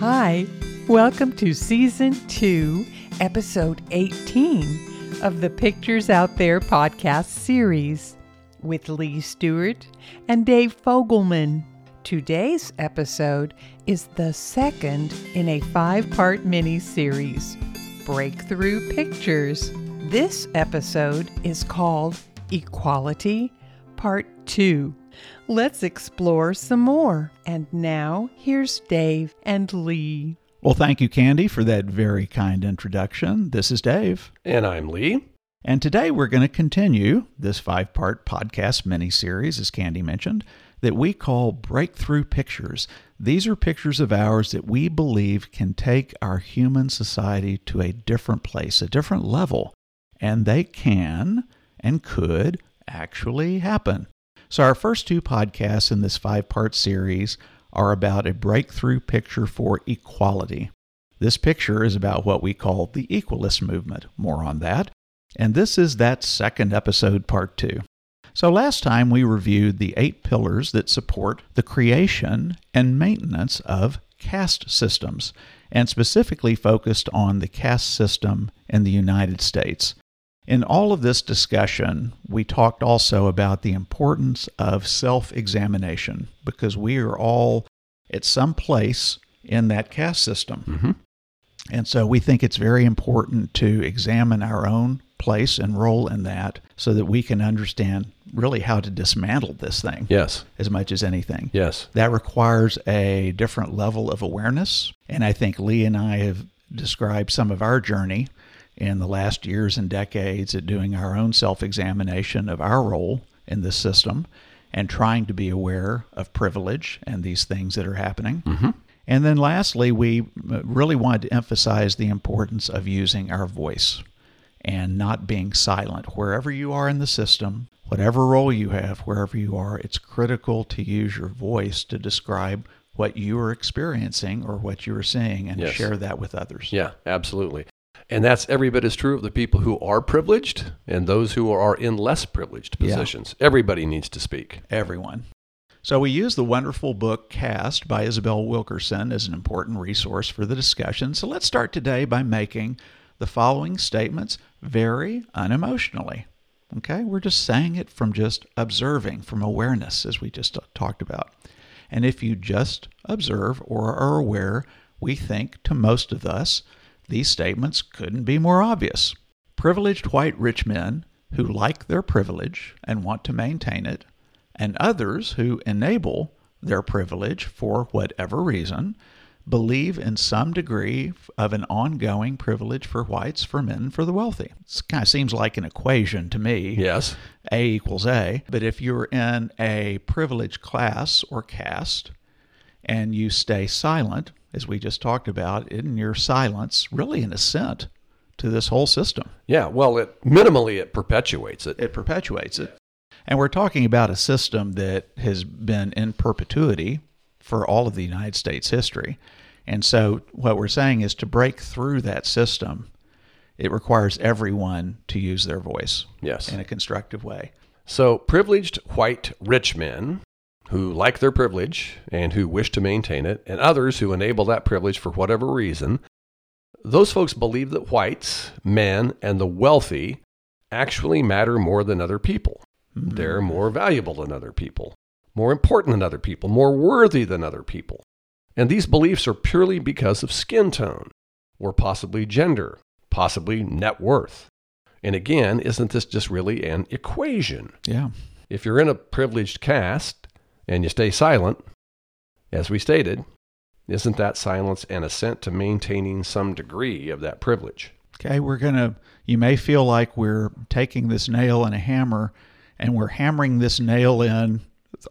Hi, welcome to season two, episode 18 of the Pictures Out There podcast series with Lee Stewart and Dave Fogelman. Today's episode is the second in a five part mini series, Breakthrough Pictures. This episode is called Equality Part 2. Let's explore some more. And now, here's Dave and Lee. Well, thank you, Candy, for that very kind introduction. This is Dave. And I'm Lee. And today we're going to continue this five part podcast mini series, as Candy mentioned, that we call Breakthrough Pictures. These are pictures of ours that we believe can take our human society to a different place, a different level. And they can and could actually happen. So, our first two podcasts in this five part series are about a breakthrough picture for equality. This picture is about what we call the equalist movement. More on that. And this is that second episode, part two. So, last time we reviewed the eight pillars that support the creation and maintenance of caste systems, and specifically focused on the caste system in the United States. In all of this discussion, we talked also about the importance of self examination because we are all at some place in that caste system. Mm-hmm. And so we think it's very important to examine our own place and role in that so that we can understand really how to dismantle this thing Yes. as much as anything. Yes. That requires a different level of awareness. And I think Lee and I have described some of our journey in the last years and decades at doing our own self examination of our role in this system and trying to be aware of privilege and these things that are happening. Mm-hmm. And then lastly, we uh, really wanted to emphasize the importance of using our voice and not being silent. Wherever you are in the system, whatever role you have, wherever you are, it's critical to use your voice to describe what you are experiencing or what you are seeing and Yes. share that with others. Yeah, absolutely. And that's every bit as true of the people who are privileged and those who are in less privileged Yeah. positions. Everybody needs to speak. Everyone. So we use the wonderful book Caste by Isabel Wilkerson as an important resource for the discussion. So let's start today by making the following statements very unemotionally. Okay, we're just saying it from just observing, from awareness, as we just talked about. And if you just observe or are aware, we think to most of us, these statements couldn't be more obvious. Privileged white rich men who like their privilege and want to maintain it, and others who enable their privilege for whatever reason, believe in some degree of an ongoing privilege for whites, for men, for the wealthy. It kind of seems like an equation to me. Yes. A equals A. But if you're in a privileged class or caste and you stay silent, as we just talked about, in your silence, really an assent to this whole system. Yeah. Well, it minimally it perpetuates it. It perpetuates it. And we're talking about a system that has been in perpetuity for all of the United States history. And so, what we're saying is to break through that system, it requires everyone to use their voice Yes. in a constructive way. So, privileged white rich men who like their privilege and who wish to maintain it, and others who enable that privilege for whatever reason, those folks believe that whites, men, and the wealthy actually matter more than other people. Hmm. They're more valuable than other people, more important than other people, more worthy than other people. And these beliefs are purely because of skin tone, or possibly gender, possibly net worth. And again, isn't this just really an equation? Yeah. If you're in a privileged caste and you stay silent, as we stated, isn't that silence an assent to maintaining some degree of that privilege? Okay, we're going to, you may feel like we're taking this nail and a hammer and we're hammering this nail in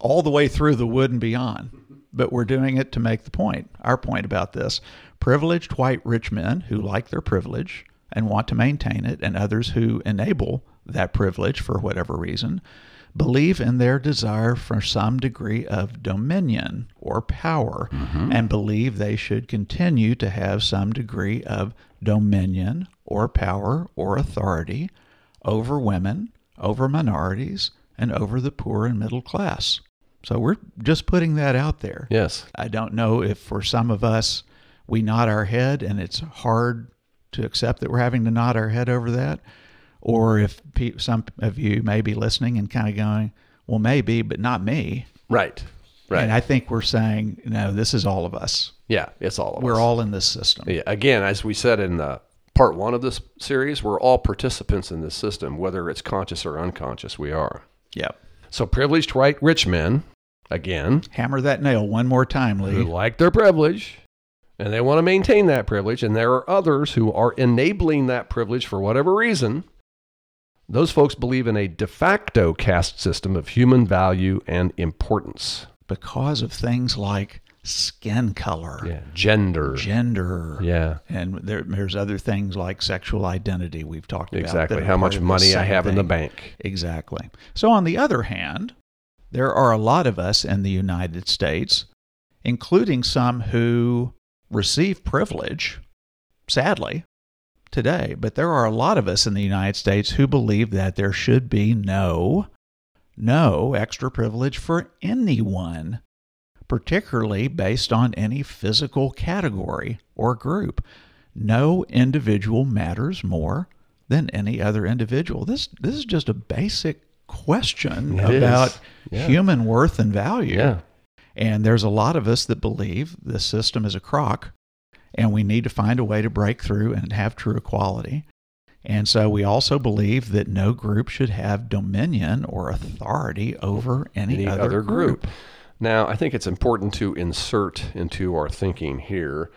all the way through the wood and beyond. But we're doing it to make the point, our point about this. Privileged white rich men who like their privilege and want to maintain it, and others who enable that privilege for whatever reason, believe in their desire for some degree of dominion or power mm-hmm. and believe they should continue to have some degree of dominion or power or authority over women, over minorities, and over the poor and middle class. So we're just putting that out there. Yes. I don't know if for some of us we nod our head and it's hard to accept that we're having to nod our head over that. Or if pe- some of you may be listening and kind of going, well, maybe, but not me. Right. Right. And I think we're saying, no, this is all of us. yeah, it's all of us. We're all in this system. Yeah, again, as we said in the part one of this series, we're all participants in this system, whether it's conscious or unconscious. We are. Yep. So privileged white rich men, again, Hammer that nail one more time, Lee. who like their privilege and they want to maintain that privilege, and there are others who are enabling that privilege for whatever reason. Those folks believe in a de facto caste system of human value and importance. Because of things like skin color, Yeah, gender. gender, yeah, and there, there's other things like sexual identity we've talked about. exactly. How much money I have in the bank. Exactly. So, on the other hand, there are a lot of us in the United States, including some who receive privilege, sadly, today. But there are a lot of us in the United States who believe that there should be no, no extra privilege for anyone, particularly based on any physical category or group. No individual matters more than any other individual. This this is just a basic question It about Yeah. human worth and value. Yeah. And there's a lot of us that believe the system is a crock and we need to find a way to break through and have true equality. And so we also believe that no group should have dominion or authority over any, any other, other group. Now, I think it's important to insert into our thinking here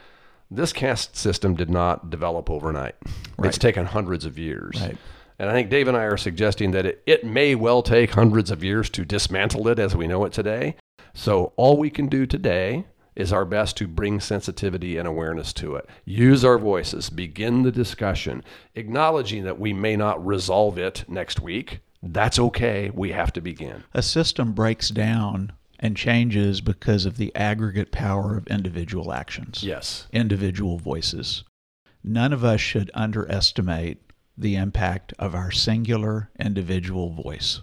this caste system did not develop overnight. Right. It's taken hundreds of years. Right. And I think Dave and I are suggesting that it, it may well take hundreds of years to dismantle it as we know it today. So, all we can do today is our best to bring sensitivity and awareness to it. Use our voices, begin the discussion, acknowledging that we may not resolve it next week. That's okay. We have to begin. A system breaks down and changes because of the aggregate power of individual actions. Yes. individual voices. None of us should underestimate the impact of our singular individual voice.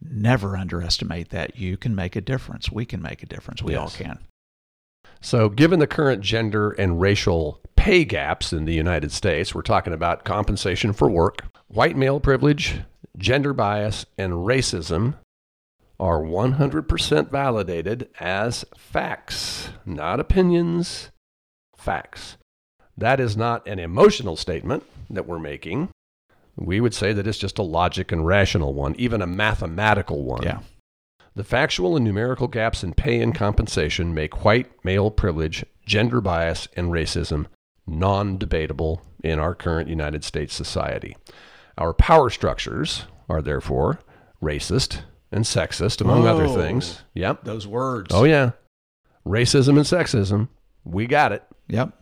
Never underestimate that. You can make a difference. We can make a difference. We all can. So, given the current gender and racial pay gaps in the United States, we're talking about compensation for work, white male privilege, gender bias, and racism are 100% validated as facts, not opinions, facts. That is not an emotional statement that we're making. We would say that it's just a logic and rational one, even a mathematical one. Yeah. The factual and numerical gaps in pay and compensation make white male privilege, gender bias, and racism non debatable in our current United States society. Our power structures are therefore racist and sexist, among other things. Yep. Those words. Oh, yeah. Racism and sexism. We got it. Yep.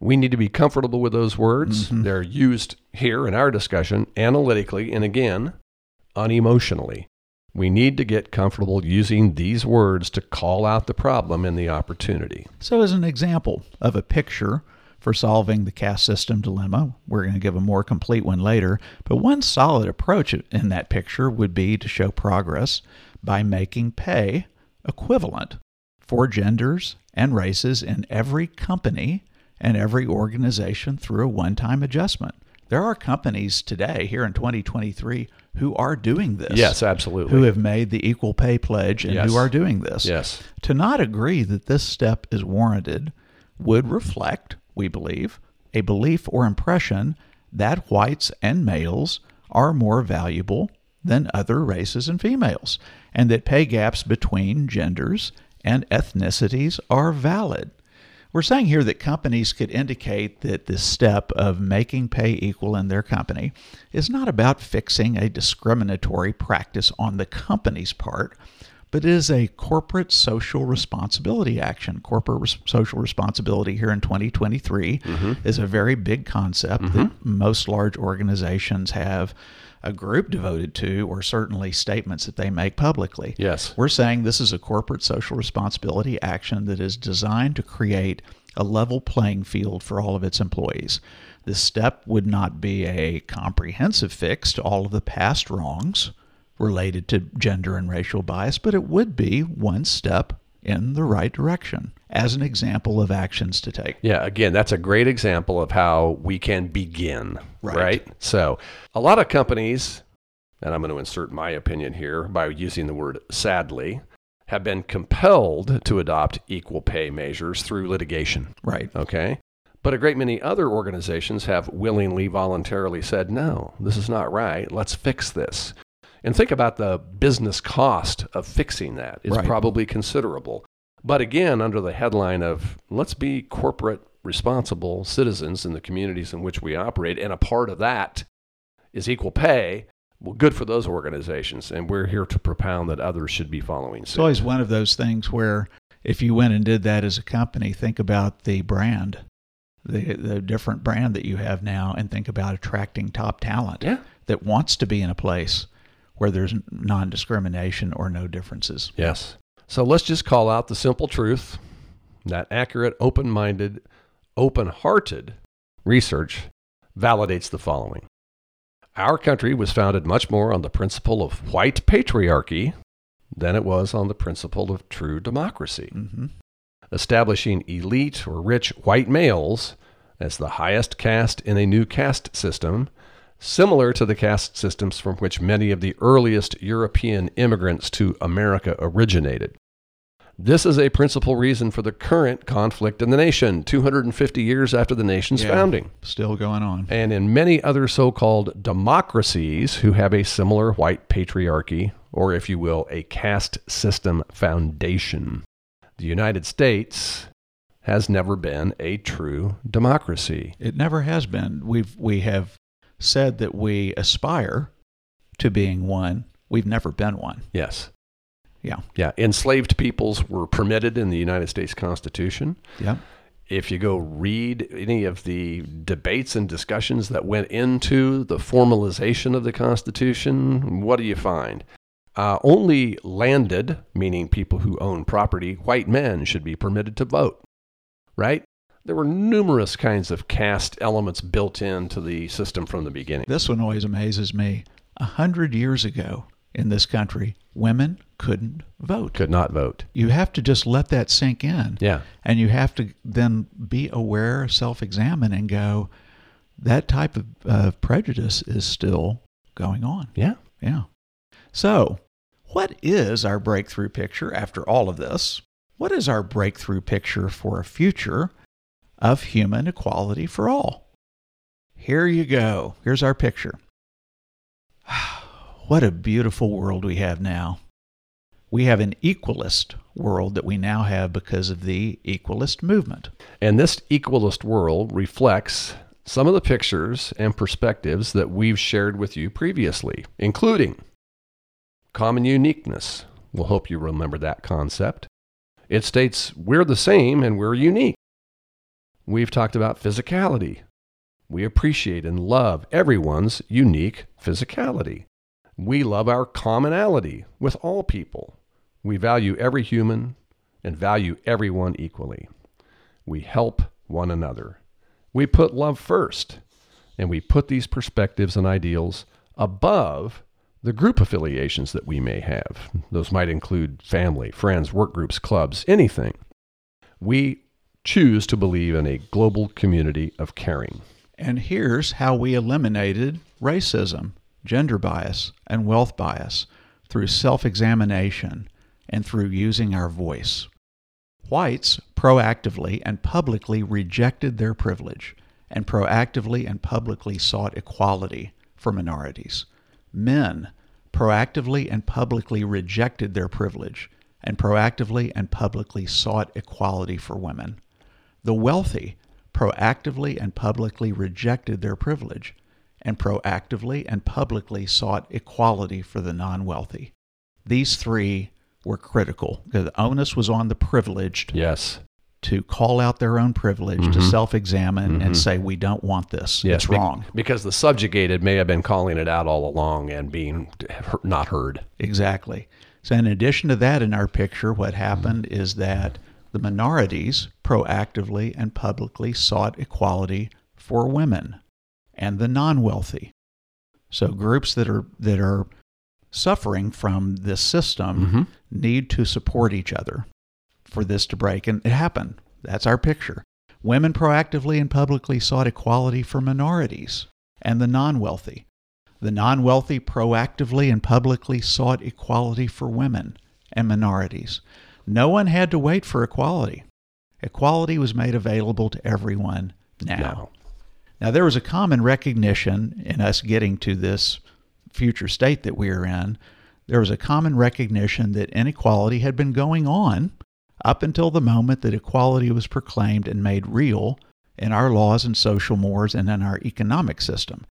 We need to be comfortable with those words. Mhm. They're used here in our discussion analytically and again, unemotionally. We need to get comfortable using these words to call out the problem and the opportunity. So, as an example of a picture for solving the caste system dilemma, we're going to give a more complete one later, but one solid approach in that picture would be to show progress by making pay equivalent for genders and races in every company and every organization through a one time adjustment. There are companies today, here in 2023, who are doing this. Yes, absolutely. Who have made the equal pay pledge and Yes. who are doing this. yes. To not agree that this step is warranted would reflect, we believe, a belief or impression that whites and males are more valuable than other races and females, and that pay gaps between genders and ethnicities are valid. We're saying here that companies could indicate that this step of making pay equal in their company is not about fixing a discriminatory practice on the company's part, but it is a corporate social responsibility action. Corporate res- social responsibility here in 2023 mm-hmm. is a very big concept mm-hmm. that most large organizations have a group devoted to, or certainly statements that they make publicly. Yes. We're saying this is a corporate social responsibility action that is designed to create a level playing field for all of its employees. This step would not be a comprehensive fix to all of the past wrongs related to gender and racial bias, but it would be one step in the right direction. as an example of actions to take. Yeah, again, that's a great example of how we can begin, Right. right? So, a lot of companies, and I'm going to insert my opinion here by using the word sadly, have been compelled to adopt equal pay measures through litigation, Right. okay? But a great many other organizations have willingly, voluntarily said, no, this is not right. Let's fix this. And think about the business cost of fixing that. It's Right. probably considerable. But again, under the headline of let's be corporate responsible citizens in the communities in which we operate, and a part of that is equal pay. Well, good for those organizations, and we're here to propound that others should be following It's suit. always one of those things where if you went and did that as a company, think about the brand, the the different brand that you have now, and think about attracting top talent Yeah. that wants to be in a place where there's non discrimination or no differences. Yes. So let's just call out the simple truth that accurate, open minded, open hearted research validates the following. Our country was founded much more on the principle of white patriarchy than it was on the principle of true democracy, hmm establishing elite or rich white males as the highest caste in a new caste system, similar to the caste systems from which many of the earliest European immigrants to America originated. This is a principal reason for the current conflict in the nation, 250 years after the nation's Yeah. founding, Still going on. and in many other so called democracies who have a similar white patriarchy, or if you will, a caste system foundation. The United States has never been a true democracy. It never has been. We've we have said that we aspire to being one. We've never been one. Yes. Yeah. Yeah. Enslaved peoples were permitted in the United States Constitution. Yeah. If you go read any of the debates and discussions that went into the formalization of the Constitution, what do you find? Uh, only landed, meaning people who own property, white men should be permitted to vote, right? There were numerous kinds of caste elements built into the system from the beginning. This one always amazes me. A hundred years ago in this country, women couldn't vote. Could not vote. You have to just let that sink in. Yeah. And you have to then be aware, self examine, and go, that type of uh, prejudice is still going on. Yeah. Yeah. So, what is our breakthrough picture after all of this? What is our breakthrough picture for a future of human equality for all? Here you go. Here's our picture. What a beautiful world we have now. We have an equalist world that we now have because of the equalist movement. And this equalist world reflects some of the pictures and perspectives that we've shared with you previously, including common uniqueness. We'll hope you remember that concept. It states we're the same and we're unique. We've talked about physicality. We appreciate and love everyone's unique physicality. We love our commonality with all people. We value every human and value everyone equally. We help one another. We put love first, and we put these perspectives and ideals above the group affiliations that we may have. Those might include family, friends, work groups, clubs, anything. We choose to believe in a global community of caring. And here's how we eliminated racism, gender bias, and wealth bias through self examination and through using our voice. Whites proactively and publicly rejected their privilege and proactively and publicly sought equality for minorities. Men proactively and publicly rejected their privilege and proactively and publicly sought equality for women. The wealthy proactively and publicly rejected their privilege and proactively and publicly sought equality for the non wealthy. These three were critical. The onus was on the privileged Yes. to call out their own privilege, to Mhm. self examine, Mhm. and say, We don't want this. Yes, it's be- wrong. Because the subjugated may have been calling it out all along and being not heard. Exactly. So, in addition to that, in our picture, what happened is that the minorities proactively and publicly sought equality for women and the non-wealthy. So, groups that are that are suffering from this system Mhm. need to support each other. for this to break, and it happened. That's our picture. Women proactively and publicly sought equality for minorities and the non wealthy. The non wealthy proactively and publicly sought equality for women and minorities. No one had to wait for equality. Equality was made available to everyone now. Now. Now, there was a common recognition in us getting to this future state that we are in. There was a common recognition that inequality had been going on up until the moment that equality was proclaimed and made real in our laws and social mores and in our economic system.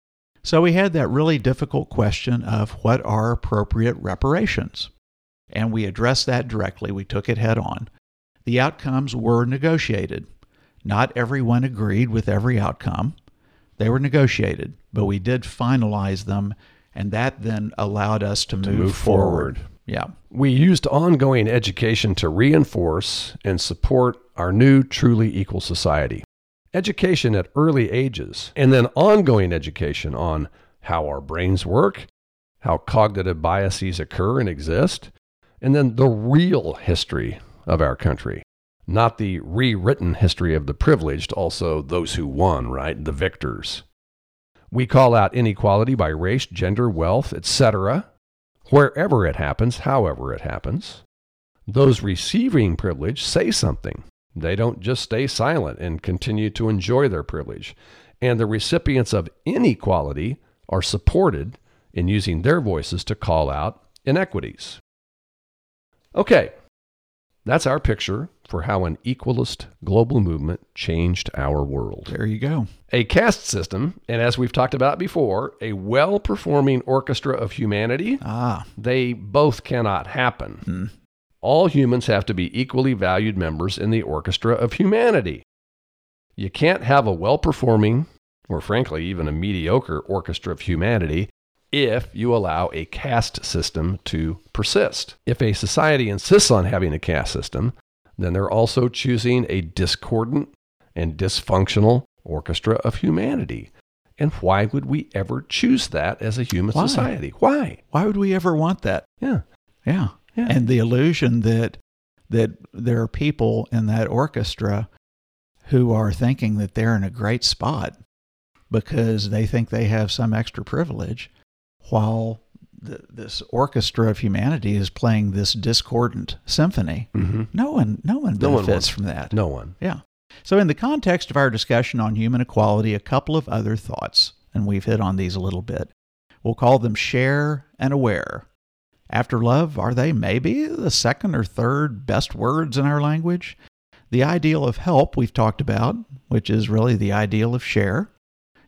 So we had that really difficult question of what are appropriate reparations? And we addressed that directly. We took it head on. The outcomes were negotiated. Not everyone agreed with every outcome. They were negotiated, but we did finalize them, and that then allowed us to, move, move forward. Yeah. We used ongoing education to reinforce and support our new, truly equal society. Education at early ages, and then ongoing education on how our brains work, how cognitive biases occur and exist, and then the real history of our country, not the rewritten history of the privileged, also those who won, right? The victors. We call out inequality by race, gender, wealth, etc wherever it happens, however it happens. Those receiving privilege say something. They don't just stay silent and continue to enjoy their privilege. And the recipients of inequality are supported in using their voices to call out inequities. Okay, that's our picture for how an equalist global movement changed our world. There you go. A caste system, and as we've talked about before, a well performing orchestra of humanity, Ah, they both cannot happen. Hmm. All humans have to be equally valued members in the orchestra of humanity. You can't have a well performing, or frankly, even a mediocre orchestra of humanity if you allow a caste system to persist. If a society insists on having a caste system, then they're also choosing a discordant and dysfunctional orchestra of humanity. And why would we ever choose that as a human Why? society? Why? why would we ever want that? Yeah. Yeah. Yeah. And the illusion that that there are people in that orchestra who are thinking that they're in a great spot because they think they have some extra privilege while the, this orchestra of humanity is playing this discordant symphony. Mm-hmm. No one no one No one benefits from that. No one. Yeah. So, in the context of our discussion on human equality, a couple of other thoughts, and we've hit on these a little bit. We'll call them share and aware. After love, are they maybe the second or third best words in our language? The ideal of help we've talked about, which is really the ideal of share,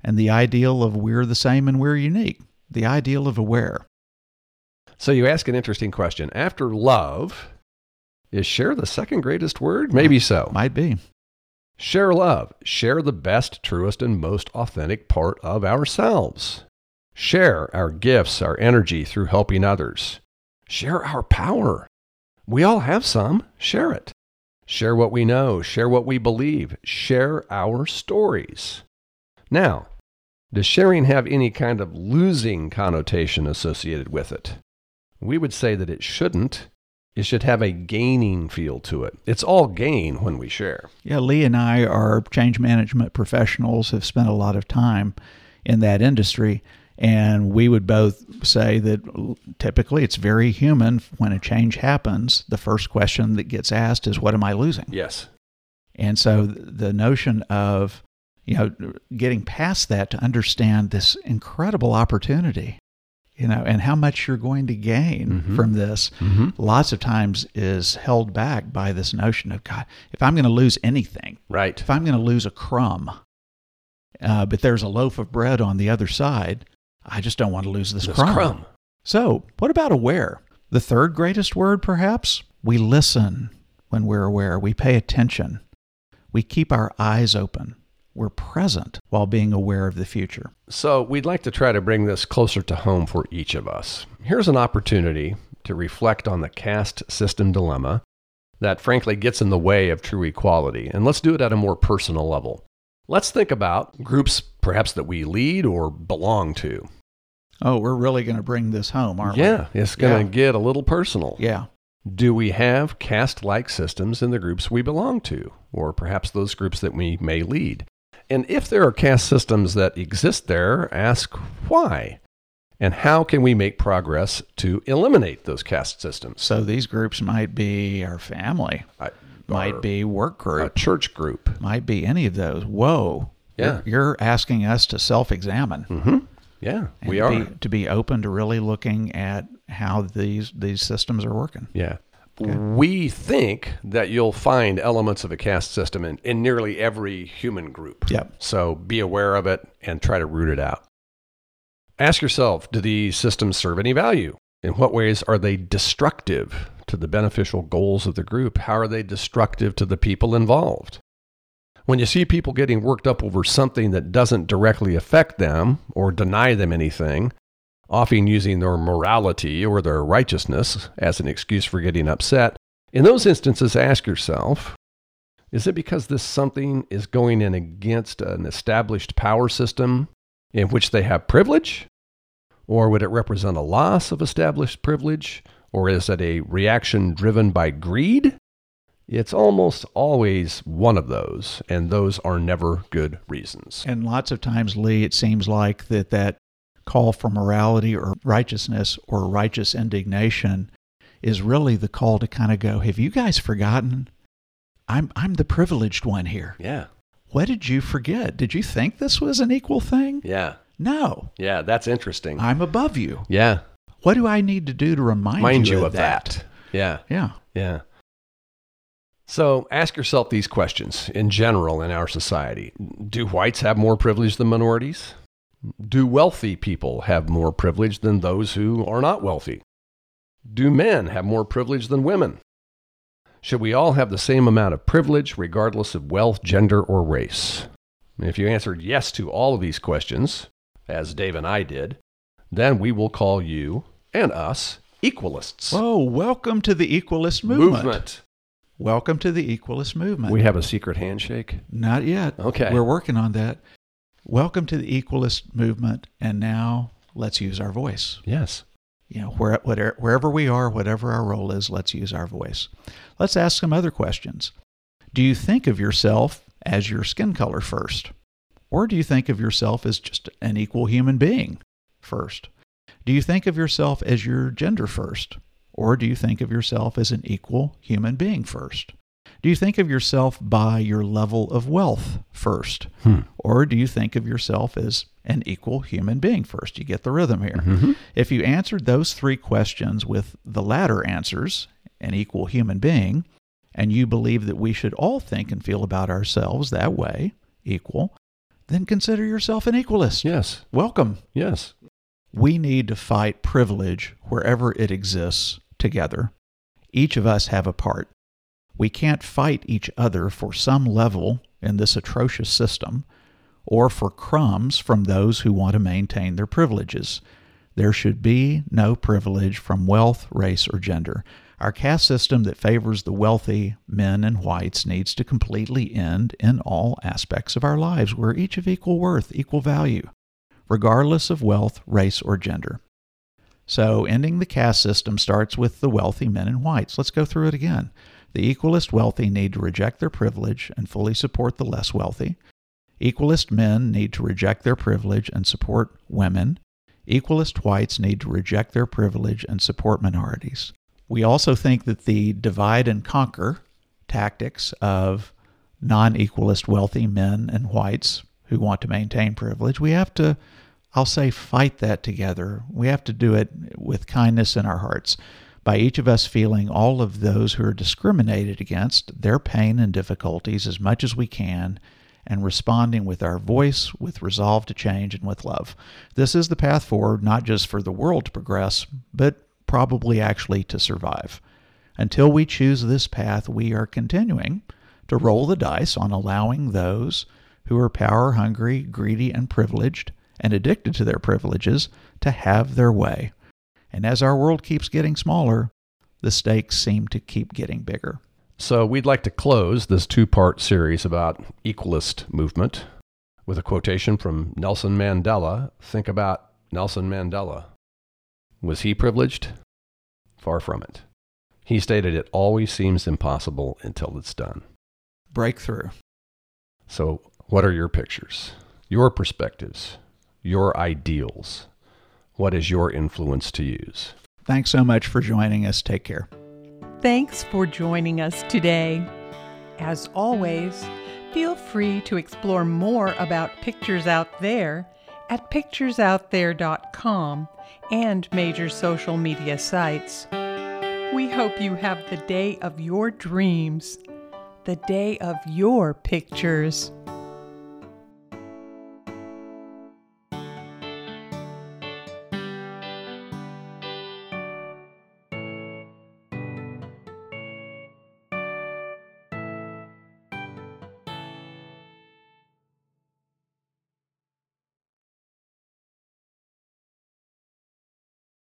and the ideal of we're the same and we're unique, the ideal of aware. So you ask an interesting question. After love, is share the second greatest word? Maybe so. Might be. Share love. Share the best, truest, and most authentic part of ourselves. Share our gifts, our energy through helping others. Share our power. We all have some. Share it. Share what we know. Share what we believe. Share our stories. Now, does sharing have any kind of losing connotation associated with it? We would say that it shouldn't. It should have a gaining feel to it. It's all gain when we share. Yeah, Lee and I are change management professionals, have spent a lot of time in that industry. And we would both say that typically it's very human when a change happens. The first question that gets asked is, What am I losing? Yes. And so the notion of, you know, getting past that to understand this incredible opportunity, you know, and how much you're going to gain Mhm. from this Mm-hmm. lots of times is held back by this notion of God, if I'm going to lose anything, Right. if I'm going to lose a crumb, uh, but there's a loaf of bread on the other side, I just don't want to lose this, This crumb. crumb. So, what about aware? The third greatest word, perhaps? We listen when we're aware. We pay attention. We keep our eyes open. We're present while being aware of the future. So, we'd like to try to bring this closer to home for each of us. Here's an opportunity to reflect on the caste system dilemma that frankly gets in the way of true equality. And let's do it at a more personal level. Let's think about groups perhaps that we lead or belong to. Oh, we're really going to bring this home, aren't we? yeah, it's going to Yeah. get a little personal. Yeah. Do we have caste like systems in the groups we belong to, or perhaps those groups that we may lead? And if there are caste systems that exist there, ask why. And how can we make progress to eliminate those caste systems? So these groups might be our family, I- might be work a group, church group. might be any of those. Whoa. Yeah. You're, you're asking us to self examine. hmm Yeah, we to are. Be, to be open to really looking at how these these systems are working. Yeah. We think that you'll find elements of a caste system in, in nearly every human group. Yep. So be aware of it and try to root it out. Ask yourself do these systems serve any value? In what ways are they destructive to the beneficial goals of the group? How are they destructive to the people involved? When you see people getting worked up over something that doesn't directly affect them or deny them anything, often using their morality or their righteousness as an excuse for getting upset, in those instances, ask yourself is it because this something is going in against an established power system in which they have privilege? Or would it represent a loss of established privilege? Or is it a reaction driven by greed? It's almost always one of those, and those are never good reasons. And lots of times, Lee, it seems like that that call for morality or righteousness or righteous indignation is really the call to kind of go, have you guys forgotten? I'm I'm the privileged one here. Yeah. What did you forget? Did you think this was an equal thing? Yeah. No. Yeah. That's interesting. I'm above you. yeah. What do I need to do to remind Mind you, you of that. Yeah. Yeah. Yeah. So ask yourself these questions in general in our society. Do whites have more privilege than minorities? Do wealthy people have more privilege than those who are not wealthy? Do men have more privilege than women? Should we all have the same amount of privilege regardless of wealth, gender, or race? If you answered yes to all of these questions, as Dave and I did, then we will call you and us equalists. Oh, welcome to the equalist movement. Welcome to the equalist movement. We have a secret handshake. Not yet. Okay. We're working on that. Welcome to the equalist movement. And now let's use our voice. Yes. You know, where, whatever, wherever we are, whatever our role is, let's use our voice. Let's ask some other questions. Do you think of yourself as your skin color first? Or do you think of yourself as just an equal human being first? Do you think of yourself as your gender first? Or do you think of yourself as an equal human being first? Do you think of yourself by your level of wealth first? Hmm. Or do you think of yourself as an equal human being first? You get the rhythm here. Mm-hmm. If you answered those three questions with the latter answers, an equal human being, and you believe that we should all think and feel about ourselves that way, equal, then consider yourself an equalist. Yes. Welcome. Yes. We need to fight privilege wherever it exists together. Each of us have a part. We can't fight each other for some level in this atrocious system or for crumbs from those who want to maintain their privileges. There should be no privilege from wealth, race, or gender. Our caste system that favors the wealthy, men and whites, needs to completely end in all aspects of our lives. We're each of equal worth, equal value, regardless of wealth, race, or gender. So, ending the caste system starts with the wealthy men and whites. Let's go through it again. The equalist wealthy need to reject their privilege and fully support the less wealthy. Equalist men need to reject their privilege and support women. Equalist whites need to reject their privilege and support minorities. We also think that the divide and conquer tactics of non equalist wealthy men and whites who want to maintain privilege, we have to, I'll say, fight that together. We have to do it with kindness in our hearts by each of us feeling all of those who are discriminated against, their pain and difficulties as much as we can, and responding with our voice, with resolve to change, and with love. This is the path forward, not just for the world to progress, but probably actually to survive. Until we choose this path, we are continuing to roll the dice on allowing those who are power hungry, greedy, and privileged, and addicted to their privileges, to have their way. And as our world keeps getting smaller, the stakes seem to keep getting bigger. So we'd like to close this two-part series about equalist movement with a quotation from Nelson Mandela. Think about Nelson Mandela. Was he privileged? Far from it. He stated it always seems impossible until it's done. Breakthrough. So, what are your pictures, your perspectives, your ideals? What is your influence to use? Thanks so much for joining us. Take care. Thanks for joining us today. As always, feel free to explore more about Pictures Out There at picturesoutthere.com and major social media sites. We hope you have the day of your dreams, the day of your pictures.